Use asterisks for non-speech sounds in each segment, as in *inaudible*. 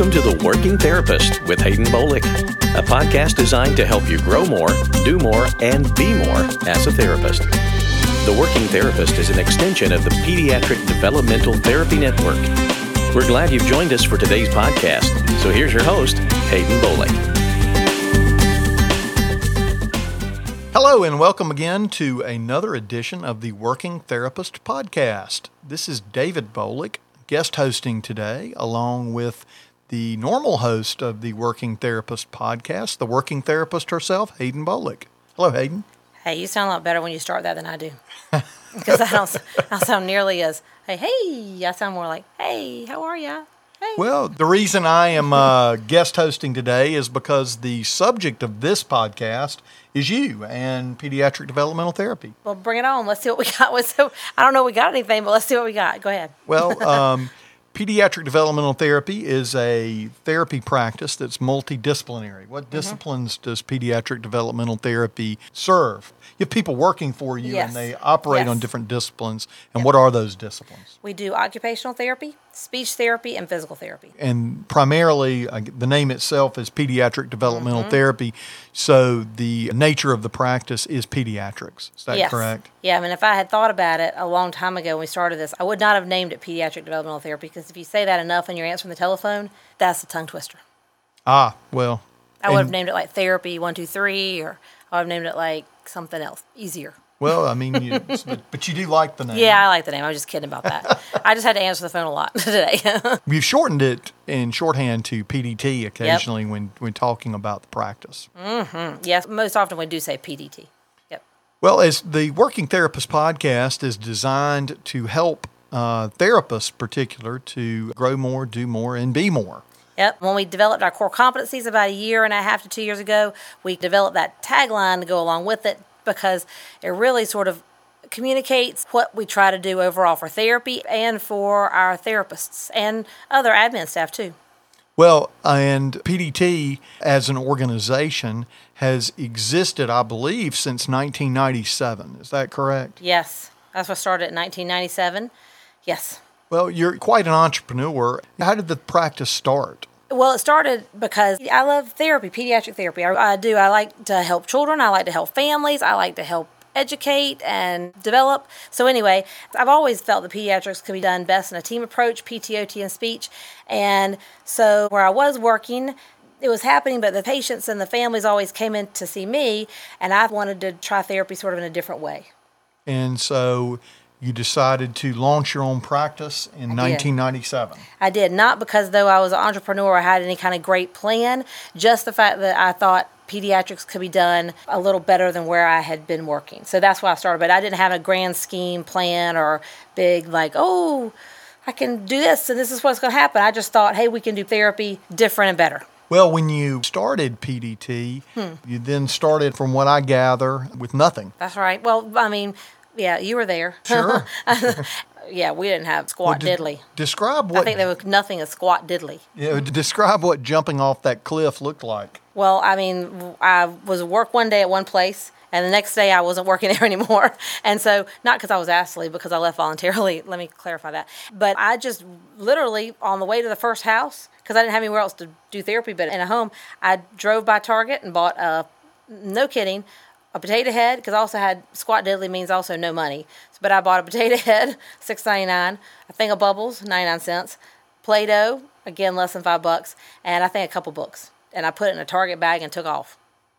Welcome to The Working Therapist with Haden Boliek, a podcast designed to help you grow more, do more, and be more as a therapist. The Working Therapist is an extension of the Pediatric Developmental Therapy Network. We're glad you've joined us for today's podcast. So here's your host, Haden Boliek. Hello, and welcome again to another edition of the Working Therapist Podcast. This is David Boliek, guest hosting today, along with the normal host of the Working Therapist Podcast, the working therapist herself, Haden Boliek. Hello, Haden. Hey, you sound a lot better when you start that than I do. *laughs* Because I don't, I sound nearly as, hey, hey. I sound more like, hey, how are ya? Hey. Well, the reason I am uh, guest hosting today is because the subject of this podcast is you and pediatric developmental therapy. Well, bring it on. Let's see what we got. *laughs* So, I don't know we got anything, but let's see what we got. Go ahead. Well, *laughs* um, pediatric developmental therapy is a therapy practice that's multidisciplinary. What Mm-hmm. disciplines does pediatric developmental therapy serve? You have people working for you Yes. and they operate on different disciplines. And what are those disciplines? We do occupational therapy, speech therapy, and physical therapy. and primarily uh, the name itself is pediatric developmental Mm-hmm. therapy. So the nature of the practice is pediatrics. Is that yes. correct? Yeah, I mean, if I had thought about it a long time ago when we started this, I would not have named it pediatric developmental therapy because if you say that enough and you're answering the telephone, that's a tongue twister. Ah, well. I would have named it like therapy one two three, or I would have named it like something else easier. Well, I mean, you, but, but you do like the name. Yeah, I like the name. I was just kidding about that. I just had to answer the phone a lot *laughs* today. *laughs* We've shortened it in shorthand to PDT occasionally when, when talking about the practice. Mm-hmm. yes, most often we do say PDT. Yep. Well, as the Working Therapist podcast is designed to help uh, therapists, particular, to grow more, do more, and be more. Yep. When we developed our core competencies about a year and a half to two years ago, we developed that tagline to go along with it because it really sort of communicates what we try to do overall for therapy and for our therapists and other admin staff too. Well, and PDT as an organization has existed, I believe, since 1997. Is that correct? Yes. That's what started in 1997. Yes. Well, you're quite an entrepreneur. How did the practice start? Well, it started because I love therapy, pediatric therapy. I, I do. I like to help children. I like to help families. I like to help educate and develop. So, anyway, I've always felt that pediatrics could be done best in a team approach, PTOT and speech. And so, where I was working, it was happening, but the patients and the families always came in to see me, and I wanted to try therapy sort of in a different way. And so you decided to launch your own practice in 1997. I did not because though I was an entrepreneur, I had any kind of great plan. Just the fact that I thought pediatrics could be done a little better than where I had been working. So that's why I started. But I didn't have a grand scheme plan or big like, oh, I can do this and this is what's going to happen. I just thought, hey, we can do therapy different and better. Well, when you started PDT, hmm. you then started, from what I gather, with nothing. That's right. Well, I mean, yeah, you were there. Sure. *laughs* yeah, we didn't have squat de- diddly. Describe what I think there was nothing a squat diddly. know, describe what jumping off that cliff looked like. Well, I mean, I was at work one day at one place, and the next day I wasn't working *laughs* there anymore. And so, not because I was asked to leave, because I left voluntarily. *laughs* Let me clarify that. But I just literally, on the way to the first house, because I didn't have anywhere else to do therapy but in a home, I drove by Target and bought a, no kidding, a potato head, because I also had squat diddly means also no money. But I bought a potato *laughs* head, six ninety nine, a thing of bubbles, ninety nine cents, Play Doh, again less than five bucks, and I think a couple books. And I put it in a Target bag and took off.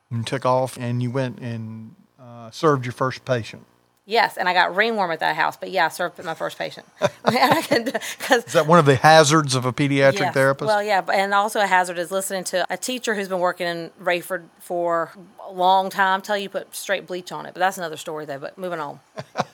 And took off, and you went and uh, served your first patient. Yes, and I got ringworm at that house, but yeah, I served my first patient. *laughs* Because Is that one of the hazards of a pediatric therapist? Well, yeah, and also a hazard is listening to a teacher who's been working in Raeford for a long time tell you to put straight bleach on it. But that's another story, though. But moving on.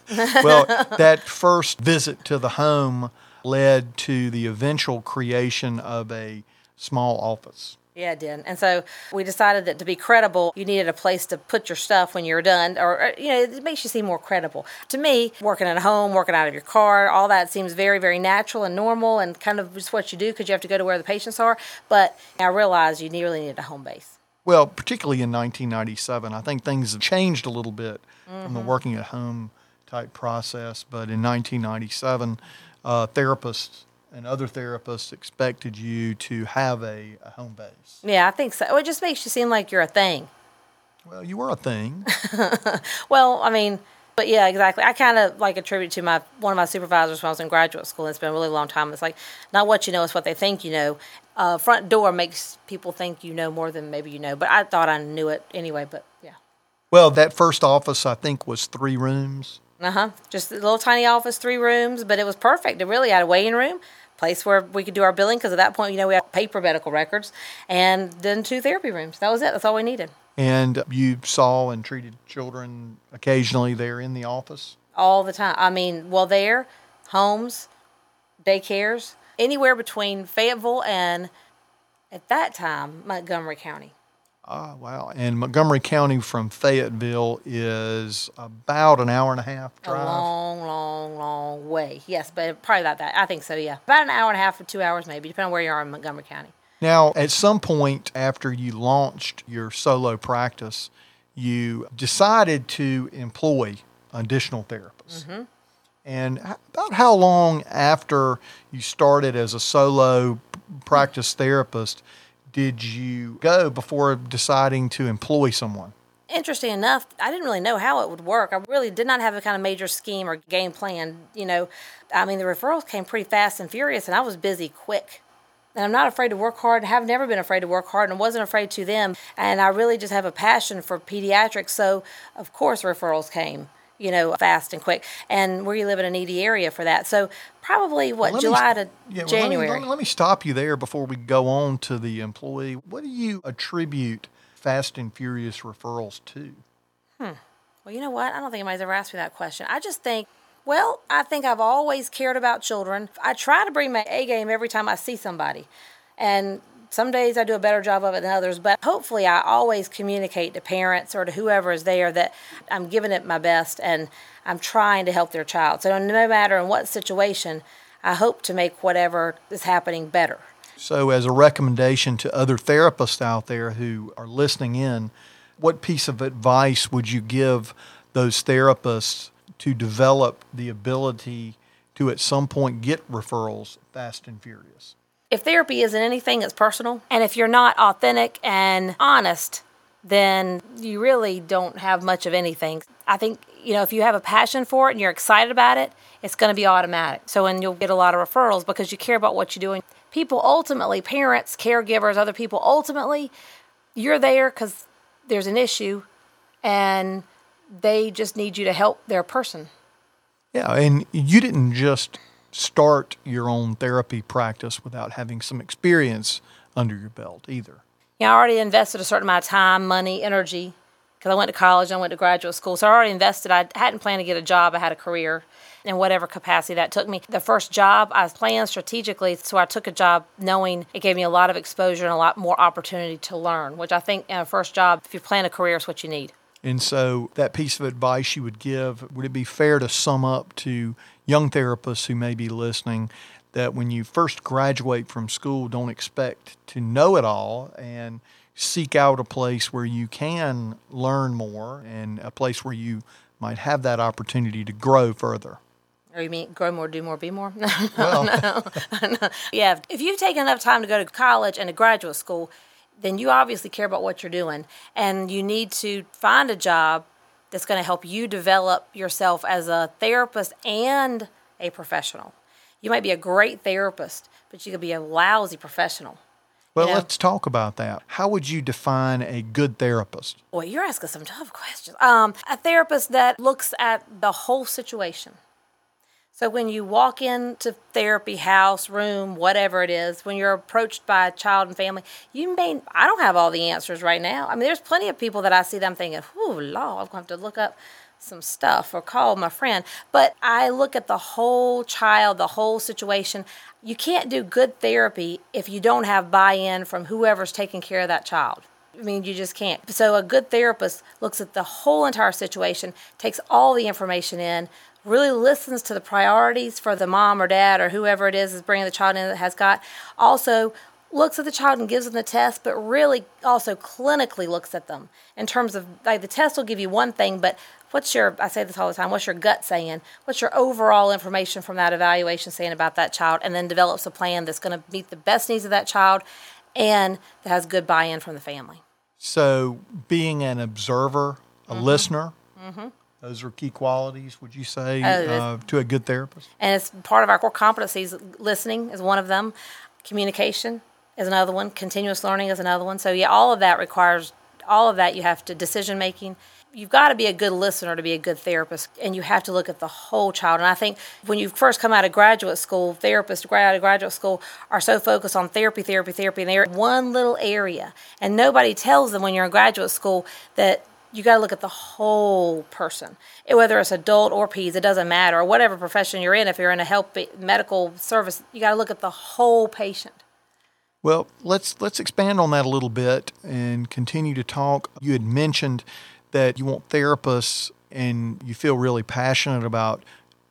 *laughs* well, that first visit to the home led to the eventual creation of a small office. Yeah, it did. And so we decided that to be credible, you needed a place to put your stuff when you're done, or, you know, it makes you seem more credible. To me, working at home, working out of your car, all that seems very, very natural and normal and kind of just what you do because you have to go to where the patients are. But I realized you really needed a home base. Well, particularly in 1997, I think things have changed a little bit from the working at home type process. But in 1997, uh, therapists and other therapists expected you to have a, a home base. Yeah, I think so. It just makes you seem like you're a thing. Well, you were a thing. *laughs* Well, I mean, but yeah, exactly. I kind of like attribute to my one of my supervisors when I was in graduate school. It's been a really long time. It's like not what you know, it's what they think you know. Uh, front door makes people think you know more than maybe you know. But I thought I knew it anyway. But yeah, well, that first office I think was three rooms. uh huh. Just a little tiny office, three rooms, but it was perfect. It really had a waiting room, place where we could do our billing because at that point, you know, we had paper medical records, and then two therapy rooms. That was it. That's all we needed. And you saw and treated children occasionally there in the office. all the time. I mean, well, there, homes, daycares, anywhere between Fayetteville and, at that time, Montgomery County. Ah, wow. And Montgomery County from Fayetteville is about an hour and a half drive. A long, long, long way. Yes, but probably about that. I think so, yeah. About an hour and a half or two hours, maybe, depending on where you are in Montgomery County. Now, at some point after you launched your solo practice, you decided to employ additional therapists. Mm-hmm. And about how long after you started as a solo practice therapist did you go before deciding to employ someone? Interesting enough, I didn't really know how it would work. I really did not have a kind of major scheme or game plan. You know, I mean, the referrals came pretty fast and furious, and I was busy quick. And I'm not afraid to work hard, have never been afraid to work hard, and wasn't afraid to them. And I really just have a passion for pediatrics, so of course referrals came, you know, fast and quick. And we live in a needy area for that. So probably what Let me- July to yeah, well, let me- January. let, me, stop you there before we go on to the employee. What do you attribute fast and furious referrals to? Hmm. Well, you know what? I don't think anybody's ever asked me that question. I just think, well, I think I've always cared about children. I try to bring my A game every time I see somebody. And some days I do a better job of it than others, but hopefully I always communicate to parents or to whoever is there that I'm giving it my best and I'm trying to help their child. So no matter in what situation, I hope to make whatever is happening better. So, as a recommendation to other therapists out there who are listening in, what piece of advice would you give those therapists to develop the ability to at some point get referrals fast and furious? If therapy isn't anything that's personal, and if you're not authentic and honest, then you really don't have much of anything. I think, you know, if you have a passion for it and you're excited about it, it's going to be automatic. So, and you'll get a lot of referrals because you care about what you're doing. People ultimately, parents, caregivers, other people, ultimately, you're there because there's an issue and they just need you to help their person. Yeah, and you didn't just start your own therapy practice without having some experience under your belt either. know, I already invested a certain amount of time, money, energy, because I went to college I went to graduate school. So I already invested. I hadn't planned to get a job. I had a career in whatever capacity that took me. The first job I was planned strategically, so I took a job knowing it gave me a lot of exposure and a lot more opportunity to learn, which I think in a first job, if you plan a career, is what you need. And so, that piece of advice you would give, would it be fair to sum up to young therapists who may be listening that when you first graduate from school, don't expect to know it all and seek out a place where you can learn more and a place where you might have that opportunity to grow further? Or you mean grow more, do more, be more? *laughs* No, no, Well, yeah, if you've taken enough time to go to college and to graduate school, then you obviously care about what you're doing. And you need to find a job that's going to help you develop yourself as a therapist and a professional. You might be a great therapist, but you could be a lousy professional. well, You know- let's talk about that. How would you define a good therapist? Well, you're asking some tough questions. Um, a therapist that looks at the whole situation. So when you walk into therapy house, room, whatever it is, when you're approached by a child and family, you may I don't have all the answers right now. I mean, there's plenty of people that I see that I'm thinking, "Whew, law, I'm going to have to look up some stuff or call my friend." But I look at the whole child, the whole situation. You can't do good therapy if you don't have buy-in from whoever's taking care of that child. I mean, you just can't. So, a good therapist looks at the whole entire situation, takes all the information in, really listens to the priorities for the mom or dad or whoever it is is bringing the child in that has got. Also, looks at the child and gives them the test, but really also clinically looks at them in terms of like the test will give you one thing, but what's your I say this all the time, what's your gut saying? What's your overall information from that evaluation saying about that child? And then develops a plan that's going to meet the best needs of that child and that has good buy in from the family. So, being an observer, a mm-hmm. listener, mm-hmm. Those are key qualities, would you say, oh, uh, to a good therapist? And it's part of our core competencies. Listening is one of them, communication is another one, continuous learning is another one. So, yeah, all of that requires all of that. You have to decision making you've got to be a good listener to be a good therapist and you have to look at the whole child and i think when you first come out of graduate school therapists out of graduate school are so focused on therapy therapy therapy and they're one little area and nobody tells them when you're in graduate school that you got to look at the whole person. Whether it's adult or peds it doesn't matter. Or whatever profession you're in if you're in a health medical service you got to look at the whole patient. Well let's let's expand on that a little bit and continue to talk. You had mentioned that you want therapists and you feel really passionate about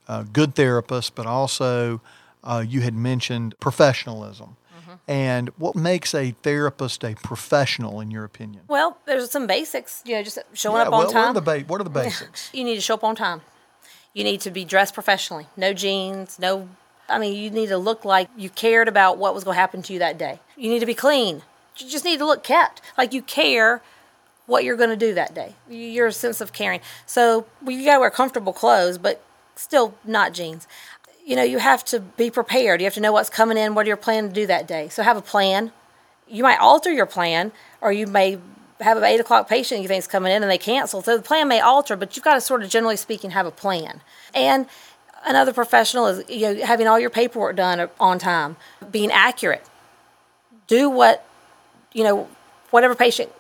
uh, good therapists, but also uh, you had mentioned professionalism. And what makes a therapist a professional, in your opinion? Well, there's some basics. You know, just showing yeah, up on time. What are, the ba- what are the *laughs* basics? you need to show up on time. You need to be dressed professionally. No jeans. No. I mean, you need to look like you cared about what was going to happen to you that day. You need to be clean. You just need to look kept. Like you care what you're going to do that day, your sense of caring. So you got to wear comfortable clothes, but still not jeans. You know, you have to be prepared. You have to know what's coming in, what you're planning to do that day. So have a plan. You might alter your plan, or you may have an eight o'clock patient you think is coming in and they cancel. So the plan may alter, but you've got to sort of generally speaking have a plan. And another professional is you know having all your paperwork done on time, being accurate. Do what you know whatever patient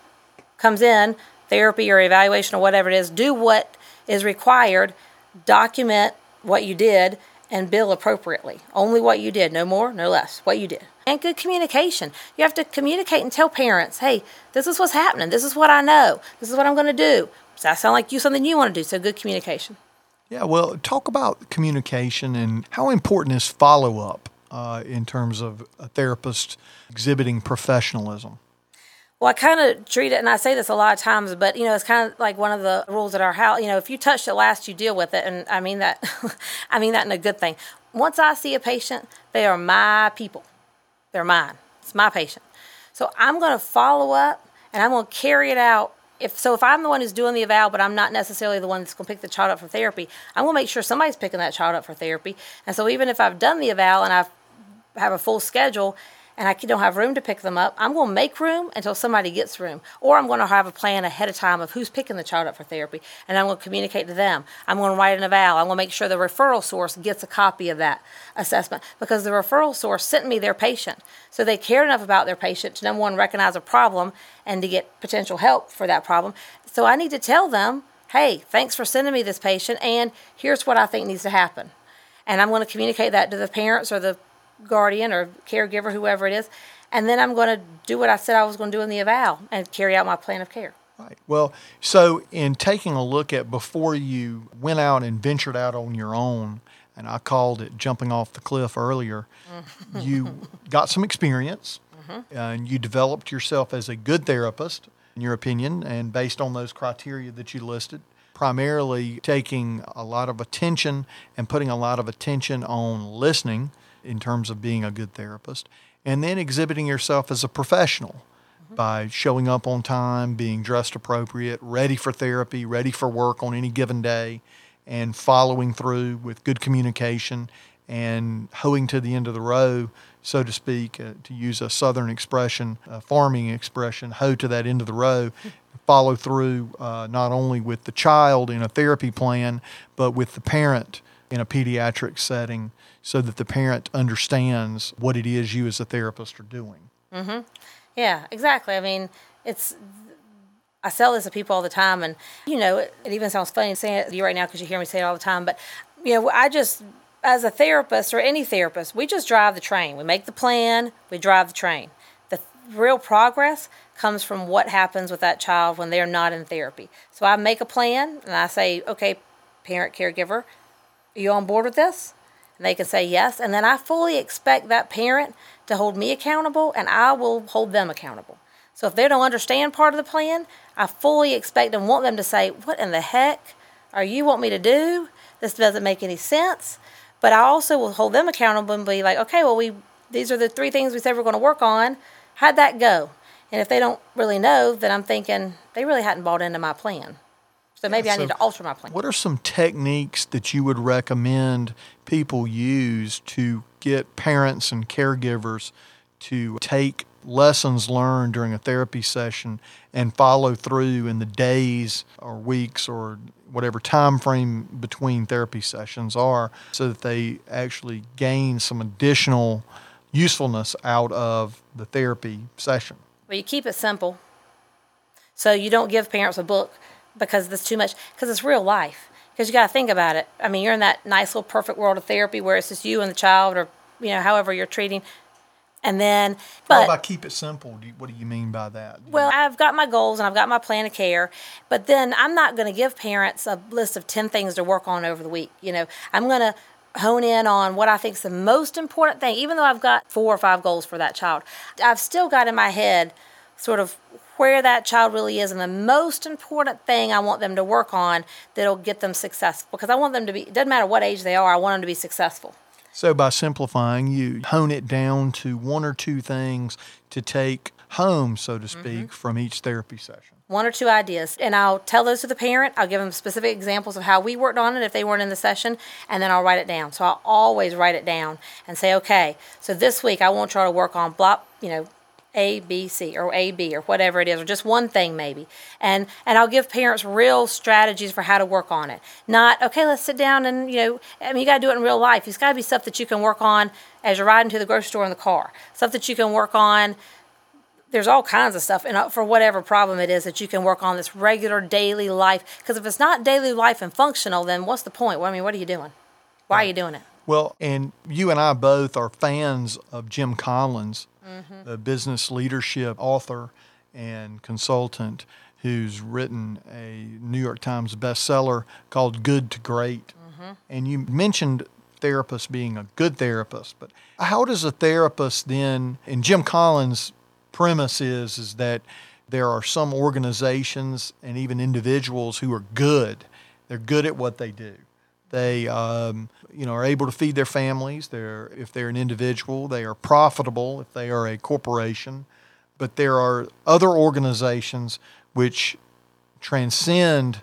comes in, therapy or evaluation or whatever it is, do what is required, document what you did, and bill appropriately. Only what you did, no more, no less, what you did. And good communication. You have to communicate and tell parents, hey, this is what's happening. This is what I know. This is what I'm going to do. Does that sound like you something you want to do? So good communication. Yeah, well, talk about communication and how important is follow up uh, in terms of a therapist exhibiting professionalism. Well, I kind of treat it, and I say this a lot of times, but you know, it's kind of like one of the rules at our house. You know, if you touch it last, you deal with it, and I mean that. *laughs* I mean that in a good thing. Once I see a patient, they are my people. They're mine. It's my patient. So I'm going to follow up, and I'm going to carry it out. If so, if I'm the one who's doing the eval, but I'm not necessarily the one that's going to pick the child up for therapy, I'm going to make sure somebody's picking that child up for therapy. And so, even if I've done the eval and I have a full schedule, and I don't have room to pick them up, I'm going to make room until somebody gets room. Or I'm going to have a plan ahead of time of who's picking the child up for therapy, and I'm going to communicate to them. I'm going to write an eval. I'm going to make sure the referral source gets a copy of that assessment because the referral source sent me their patient. So they cared enough about their patient to number one, recognize a problem and to get potential help for that problem. So I need to tell them, hey, thanks for sending me this patient, and here's what I think needs to happen. And I'm going to communicate that to the parents or the guardian or caregiver, whoever it is, and then I'm going to do what I said I was going to do in the eval and carry out my plan of care. Right. Well, so in taking a look at before you went out and ventured out on your own, and I called it jumping off the cliff earlier, mm-hmm. you got some experience mm-hmm. and you developed yourself as a good therapist, in your opinion, and based on those criteria that you listed primarily taking a lot of attention and putting a lot of attention on listening in terms of being a good therapist, and then exhibiting yourself as a professional mm-hmm. by showing up on time, being dressed appropriate, ready for therapy, ready for work on any given day, and following through with good communication and hoeing to the end of the row, so to speak, uh, to use a southern expression, a farming expression, hoe to that end of the row, *laughs* follow through uh, not only with the child in a therapy plan, but with the parent in a pediatric setting so that the parent understands what it is you as a therapist are doing. Mm-hmm. Yeah, exactly. I mean, it's I sell this to people all the time, and you know, it, it even sounds funny saying it to you right now because you hear me say it all the time. But you know, I just as a therapist or any therapist, we just drive the train. We make the plan, we drive the train. The real progress comes from what happens with that child when they're not in therapy. So I make a plan and I say, okay, parent, caregiver, you on board with this? and they can say yes. And then I fully expect that parent to hold me accountable and I will hold them accountable. So if they don't understand part of the plan, I fully expect and want them to say, What in the heck are you want me to do? This doesn't make any sense. But I also will hold them accountable and be like, okay, well, we these are the three things we said we're going to work on. How'd that go? And if they don't really know, then I'm thinking they really hadn't bought into my plan. So maybe Yeah, I need to alter my plan. What are some techniques that you would recommend people use to get parents and caregivers to take lessons learned during a therapy session and follow through in the days or weeks or whatever time frame between therapy sessions are so that they actually gain some additional usefulness out of the therapy session? Well, you keep it simple. So you don't give parents a book because that's too much, because it's real life. Because you got to think about it. I mean, you're in that nice little perfect world of therapy where it's just you and the child, or you know, however you're treating. And then, but about keep it simple? Do you, what do you mean by that? well, I've got my goals and I've got my plan of care, but then I'm not going to give parents a list of 10 things to work on over the week. You know, I'm going to hone in on what I think is the most important thing, even though I've got four or five goals for that child. I've still got in my head sort of where that child really is and the most important thing I want them to work on that'll get them successful because I want them to be, it doesn't matter what age they are, I want them to be successful. So by simplifying, you hone it down to one or two things to take home, so to mm-hmm. speak, from each therapy session. one or two ideas, and I'll tell those to the parent. I'll give them specific examples of how we worked on it if they weren't in the session, and then I'll write it down. So I'll always write it down and say, okay, so this week I want y'all to work on block, you know, A, B, C, or A, B, or whatever it is, or just one thing maybe. And and I'll give parents real strategies for how to work on it. Not okay, let's sit down and you know, I mean, you got to do it in real life. It's got to be stuff that you can work on as you're riding to the grocery store in the car. Stuff that you can work on there's all kinds of stuff and uh, for whatever problem it is that you can work on this regular daily life because if it's not daily life and functional then what's the point well, i mean what are you doing why are you doing it Well, and you and I both are fans of Jim Collins, the business leadership author and consultant who's written a New York Times bestseller called Good to Great. And you mentioned therapists being a good therapist, but how does a therapist then, and Jim Collins' premise is, is that there are some organizations and even individuals who are good. They're good at what they do. They, um, you know, are able to feed their families. They're, if they're an individual, they are profitable. If they are a corporation, but there are other organizations which transcend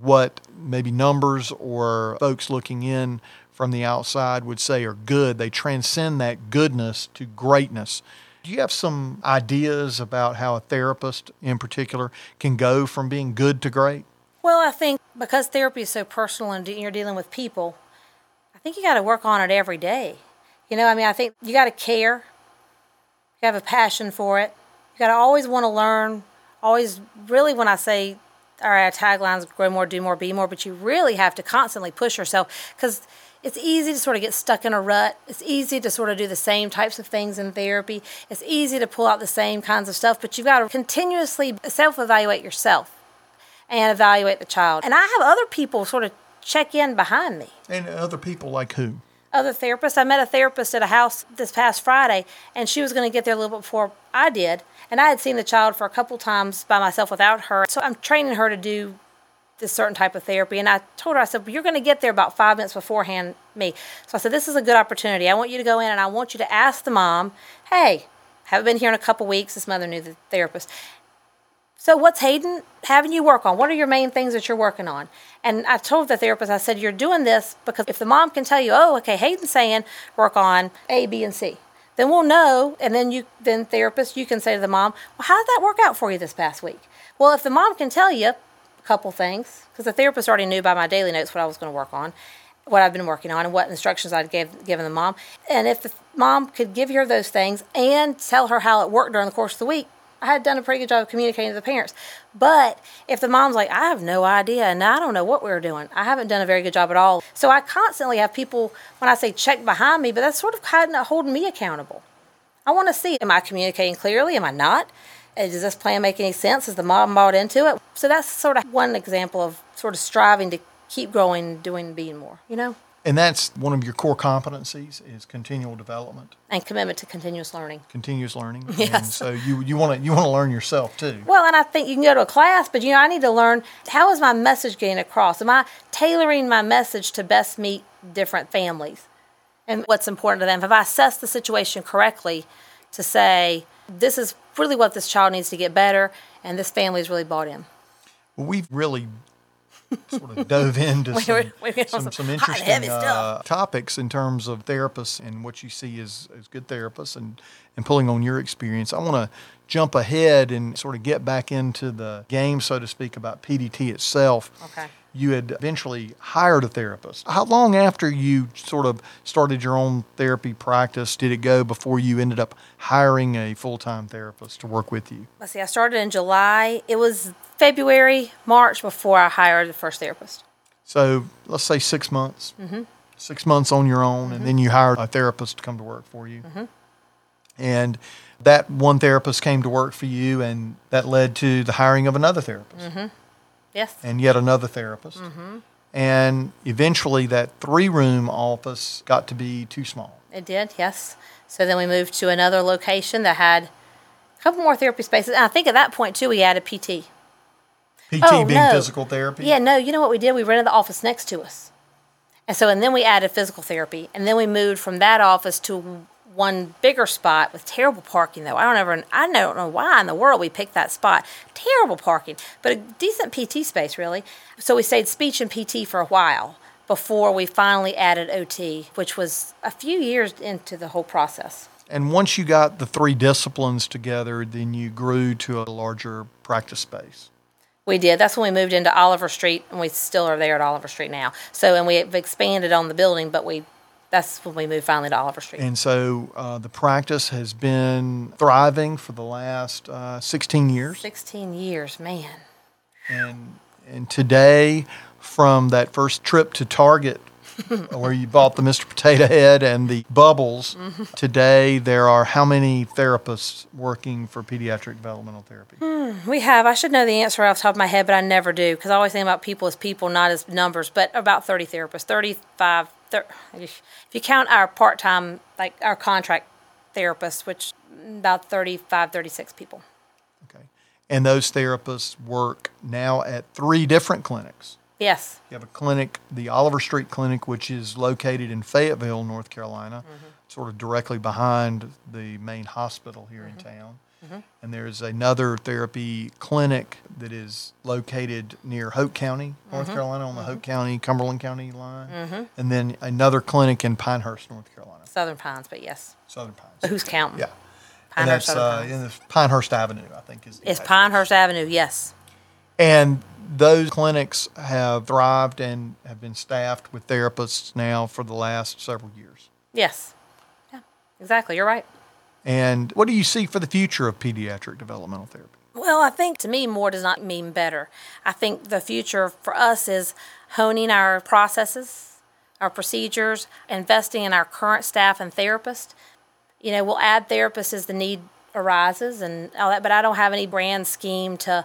what maybe numbers or folks looking in from the outside would say are good. They transcend that goodness to greatness. Do you have some ideas about how a therapist in particular can go from being good to great? well i think because therapy is so personal and you're dealing with people i think you got to work on it every day. You know i mean i think you got to care. You have a passion for it. You got to always want to learn. Always really when i say all right our taglines grow more do more be more but you really have to constantly push yourself because it's easy to sort of get stuck in a rut. It's easy to sort of do the same types of things in therapy. It's easy to pull out the same kinds of stuff but you've got to continuously self-evaluate yourself and evaluate the child. And i have other people sort of check in behind me And other people like who? other therapists. I met a therapist at a house this past Friday, and she was going to get there a little bit before I did. And I had seen the child for a couple times by myself without her. So I'm training her to do this certain type of therapy. And I told her, I said, well, You're going to get there about five minutes beforehand me. So I said, This is a good opportunity. I want you to go in and I want you to ask the mom, Hey, haven't been here in a couple weeks. This mother knew the therapist. So what's Haden having you work on? What are your main things that you're working on? And I told the therapist, I said, you're doing this because if the mom can tell you, oh, okay, Haden's saying work on A, B, and C, then we'll know. And then you, then therapist, you can say to the mom, well, how did that work out for you this past week? Well, if the mom can tell you a couple things, because the therapist already knew by my daily notes what I was going to work on, what I've been working on, and what instructions I'd gave, given the mom. And if the mom could give her those things and tell her how it worked during the course of the week, I had done a pretty good job of communicating to the parents. But if the mom's like, I have no idea and I don't know what we were doing, I haven't done a very good job at all. So I constantly have people, when I say check behind me, but that's sort of kind of holding me accountable. I want to see, am I communicating clearly? Am I not? Uh, Does this plan make any sense? Is the mom bought into it? So that's sort of one example of sort of striving to keep growing, doing, being more, you know? And that's one of your core competencies is continual development, and commitment to continuous learning. continuous learning. *laughs* And Yes. so you you want to you want to learn yourself too. Well, and I think you can go to a class, but you know, I need to learn how is my message getting across? Am I tailoring my message to best meet different families and what's important to them? Have I assessed the situation correctly to say this is really what this child needs to get better, and this family is really bought in? Well, we've really sort of dove into *laughs* some, we were some, some some interesting uh, topics in terms of therapists and what you see as, as good therapists and, and pulling on your experience. I want to jump ahead and sort of get back into the game, so to speak, about PDT itself. Okay. You had eventually hired a therapist. How long after you sort of started your own therapy practice did it go before you ended up hiring a full time therapist to work with you? Let's see, I started in July. It was February, March before I hired the first therapist. So let's say six months. Mm-hmm. Six months on your own, and then you hired a therapist to come to work for you. Mm-hmm. And that one therapist came to work for you, and that led to the hiring of another therapist, Mm-hmm. Yes. and yet another therapist. Mm-hmm. And eventually, that three room office got to be too small. It did, yes. So then we moved to another location that had a couple more therapy spaces. And I think at that point, too, we added PT. PT Oh, being no. physical therapy. Yeah, no, you know what we did? We rented the office next to us. And so, and then we added physical therapy. And then we moved from that office to one bigger spot with terrible parking, though. I don't ever, I don't know why in the world we picked that spot. Terrible parking, but a decent PT space, really. So we stayed speech and PT for a while before we finally added OT, which was a few years into the whole process. And once you got the three disciplines together, then you grew to a larger practice space. We did. That's when we moved into Oliver Street, and we still are there at Oliver Street now. So, and we've expanded on the building, but we, that's when we moved finally to Oliver Street. And so uh, the practice has been thriving for the last uh, 16 years. 16 years, man. And, and today, from that first trip to Target, *laughs* where you bought the Mr. Potato Head and the bubbles, today there are how many therapists working for pediatric developmental therapy? We have, I should know the answer off the top of my head, but I never do because I always think about people as people, not as numbers, but about 30 therapists, 35, if you count our part time, like our contract therapists, which about 35, 36 people. Okay. And those therapists work now at three different clinics. Yes. You have a clinic, the Oliver Street Clinic, which is located in Fayetteville, North Carolina, mm-hmm. sort of directly behind the main hospital here in mm-hmm. town. Mm-hmm. And there's another therapy clinic that is located near Hoke County, North mm-hmm. Carolina, on the Hoke mm-hmm. County, Cumberland County line. And then another clinic in Pinehurst, North Carolina, Southern Pines, but yes. Southern Pines. But who's counting? Yeah. Pinehurst, And that's uh, Pines. in the Pinehurst Avenue, I think is It's. Pinehurst Avenue, yes. And those clinics have thrived and have been staffed with therapists now for the last several years. Yes. Yeah, exactly. You're right. And what do you see for the future of pediatric developmental therapy? Well, I think to me, more does not mean better. I think the future for us is honing our processes, our procedures, investing in our current staff and therapists. You know, we'll add therapists as the need arises and all that, but I don't have any brand scheme to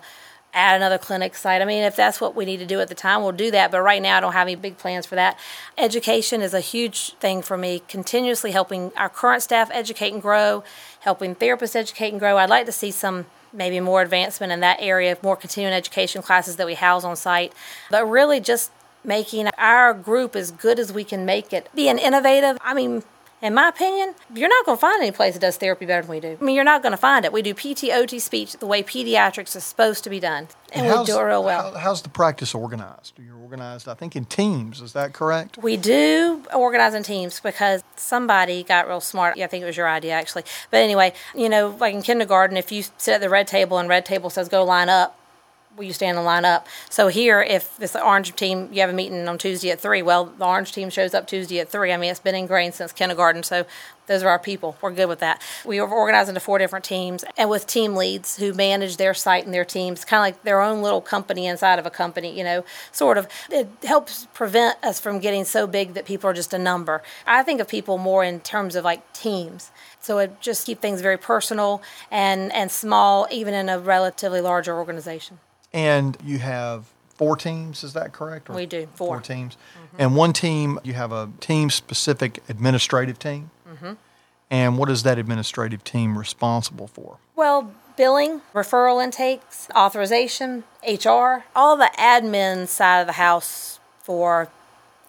add another clinic site. I mean, if that's what we need to do at the time, we'll do that. But right now, I don't have any big plans for that. Education is a huge thing for me, continuously helping our current staff educate and grow, helping therapists educate and grow. I'd like to see some maybe more advancement in that area, more continuing education classes that we house on site, but really just making our group as good as we can make it, being innovative. I mean, in my opinion, you're not going to find any place that does therapy better than we do. I mean, you're not going to find it. We do PT, OT, speech the way pediatrics is supposed to be done, and, we do it real well. how- how's the practice organized? You're organized, I think, in teams. Is that correct? We do organize in teams because somebody got real smart. Yeah, I think it was your idea actually. But anyway, you know, like in kindergarten, if you sit at the red table and red table says go line up, you stand in line up. So here, if it's the orange team, you have a meeting on Tuesday at three. Well, the orange team shows up Tuesday at three. I mean, it's been ingrained since kindergarten. So those are our people. We're good with that. We are organized into four different teams and with team leads who manage their site and their teams, kind of like their own little company inside of a company, you know, sort of. It helps prevent us from getting so big that people are just a number. I think of people more in terms of like teams. So it just keep things very personal and, and small, even in a relatively larger organization. And you have four teams. Is that correct? Or We do, Four four. teams. And one team, you have a team specific administrative team. Mm-hmm. And what is that administrative team responsible for? Well, billing, referral intakes, authorization, HR, all the admin side of the house for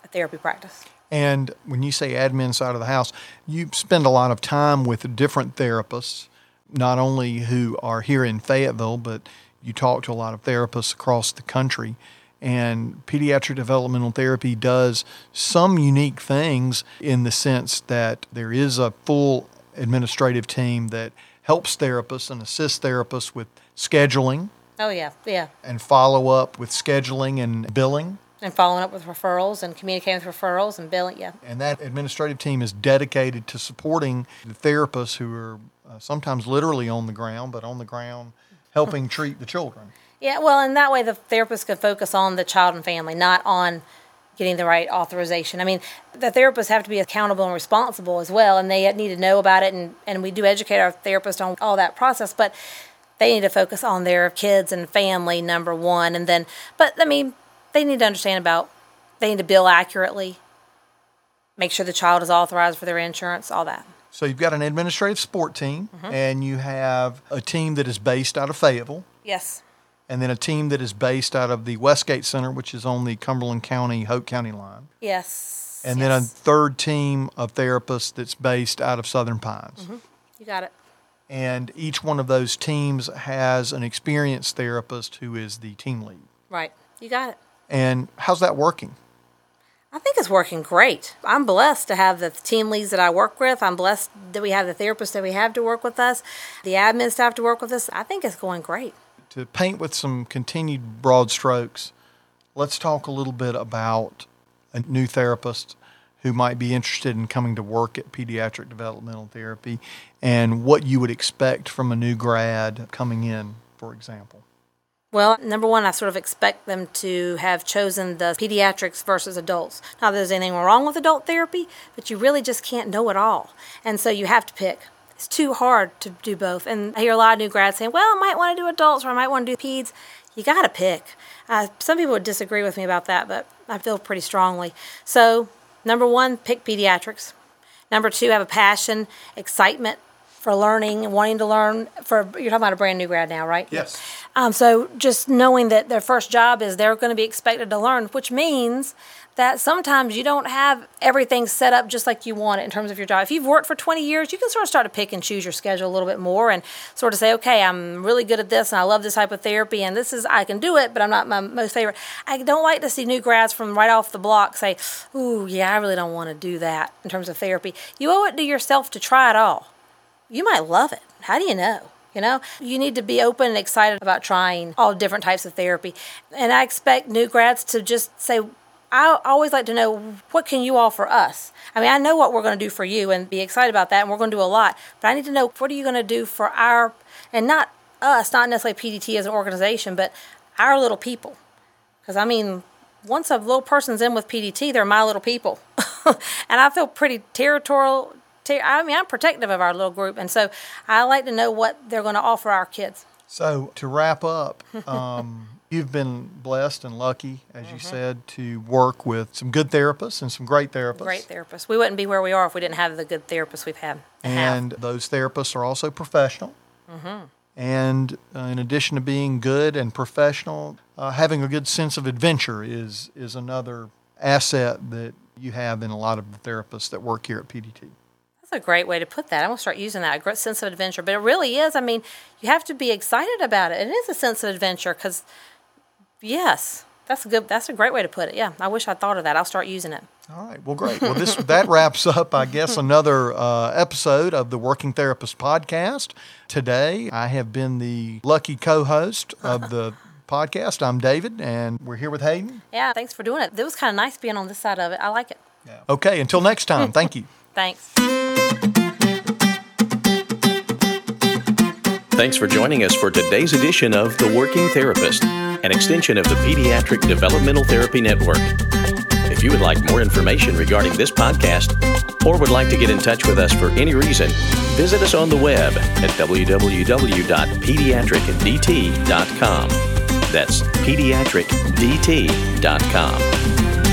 a therapy practice. And when you say admin side of the house, you spend a lot of time with different therapists, not only who are here in Fayetteville, but you talk to a lot of therapists across the country. And pediatric developmental therapy does some unique things in the sense that there is a full administrative team that helps therapists and assists therapists with scheduling Oh, yeah, yeah. and follow up with scheduling and billing. And following up with referrals and communicating with referrals and billing, yeah. And that administrative team is dedicated to supporting the therapists who are uh, sometimes literally on the ground, but on the ground helping treat the children. Yeah, well, and that way the therapist can focus on the child and family, not on getting the right authorization. I mean, the therapists have to be accountable and responsible as well, and they need to know about it, and, and we do educate our therapists on all that process, but they need to focus on their kids and family, number one, and then, but I mean, they need to understand about, they need to bill accurately, make sure the child is authorized for their insurance, all that. So you've got an administrative sport team, mm-hmm. and you have a team that is based out of Fayetteville, Yes. and then a team that is based out of the Westgate Center, which is on the Cumberland County, Hoke County line. Yes. And then a third team of therapists that's based out of Southern Pines. Mm-hmm. You got it. And each one of those teams has an experienced therapist who is the team lead. Right. You got it. And how's that working? I think it's working great. I'm blessed to have the team leads that I work with. I'm blessed that we have the therapists that we have to work with us, the admin staff to work with us. I think it's going great. To paint with some continued broad strokes, let's talk a little bit about a new therapist who might be interested in coming to work at pediatric developmental therapy and what you would expect from a new grad coming in, for example. Well, number one, I sort of expect them to have chosen the pediatrics versus adults. Not that there's anything wrong with adult therapy, but you really just can't know it all. And so you have to pick. It's too hard to do both. And I hear a lot of new grads saying, well, I might want to do adults or I might want to do peds. You got to pick. Uh, some people would disagree with me about that, but I feel pretty strongly. So, number one, pick pediatrics. Number two, have a passion, excitement for learning and wanting to learn. For you're talking about a brand new grad now, right? Yes. Um, so just knowing that their first job is they're going to be expected to learn, which means that sometimes you don't have everything set up just like you want it in terms of your job. If you've worked for 20 years, you can sort of start to pick and choose your schedule a little bit more and sort of say, okay, I'm really good at this and I love this type of therapy and this is, I can do it, but I'm not my most favorite. I don't like to see new grads from right off the block say, ooh, yeah, I really don't want to do that in terms of therapy. You owe it to yourself to try it all you might love it. How do you know? You know, you need to be open and excited about trying all different types of therapy. And I expect new grads to just say, I always like to know what can you offer us. I mean, I know what we're going to do for you and be excited about that, and we're going to do a lot. But I need to know what are you going to do for our, and not us, not necessarily PDT as an organization, but our little people. Because I mean, once a little person's in with PDT, they're my little people, *laughs* and I feel pretty territorial. I mean, I'm protective of our little group, and so I like to know what they're going to offer our kids. So to wrap up, *laughs* um, you've been blessed and lucky, as Mm-hmm. you said, to work with some good therapists and some great therapists. Great therapists. We wouldn't be where we are if we didn't have the good therapists we've had. and have. Those therapists are also professional. And uh, in addition to being good and professional, uh, having a good sense of adventure is is another asset that you have in a lot of the therapists that work here at PDT. That's a great way to put that. I'm gonna start using that. A great sense of adventure, but it really is. I mean, you have to be excited about it. It is a sense of adventure because, yes, that's a good. That's a great way to put it. Yeah, I wish I thought of that. I'll start using it. All right. Well, great. Well, this that wraps up, I guess, another uh, episode of the Working Therapist Podcast. Today, I have been the lucky co-host of the *laughs* podcast. I'm David, and we're here with Haden. Yeah, thanks for doing it. It was kind of nice being on this side of it. I like it. Okay. Until next time. Thank you. Thanks. Thanks for joining us for today's edition of The Working Therapist, an extension of the Pediatric Developmental Therapy Network. If you would like more information regarding this podcast or would like to get in touch with us for any reason, visit us on the web at www.pediatricdt.com. That's pediatricdt.com.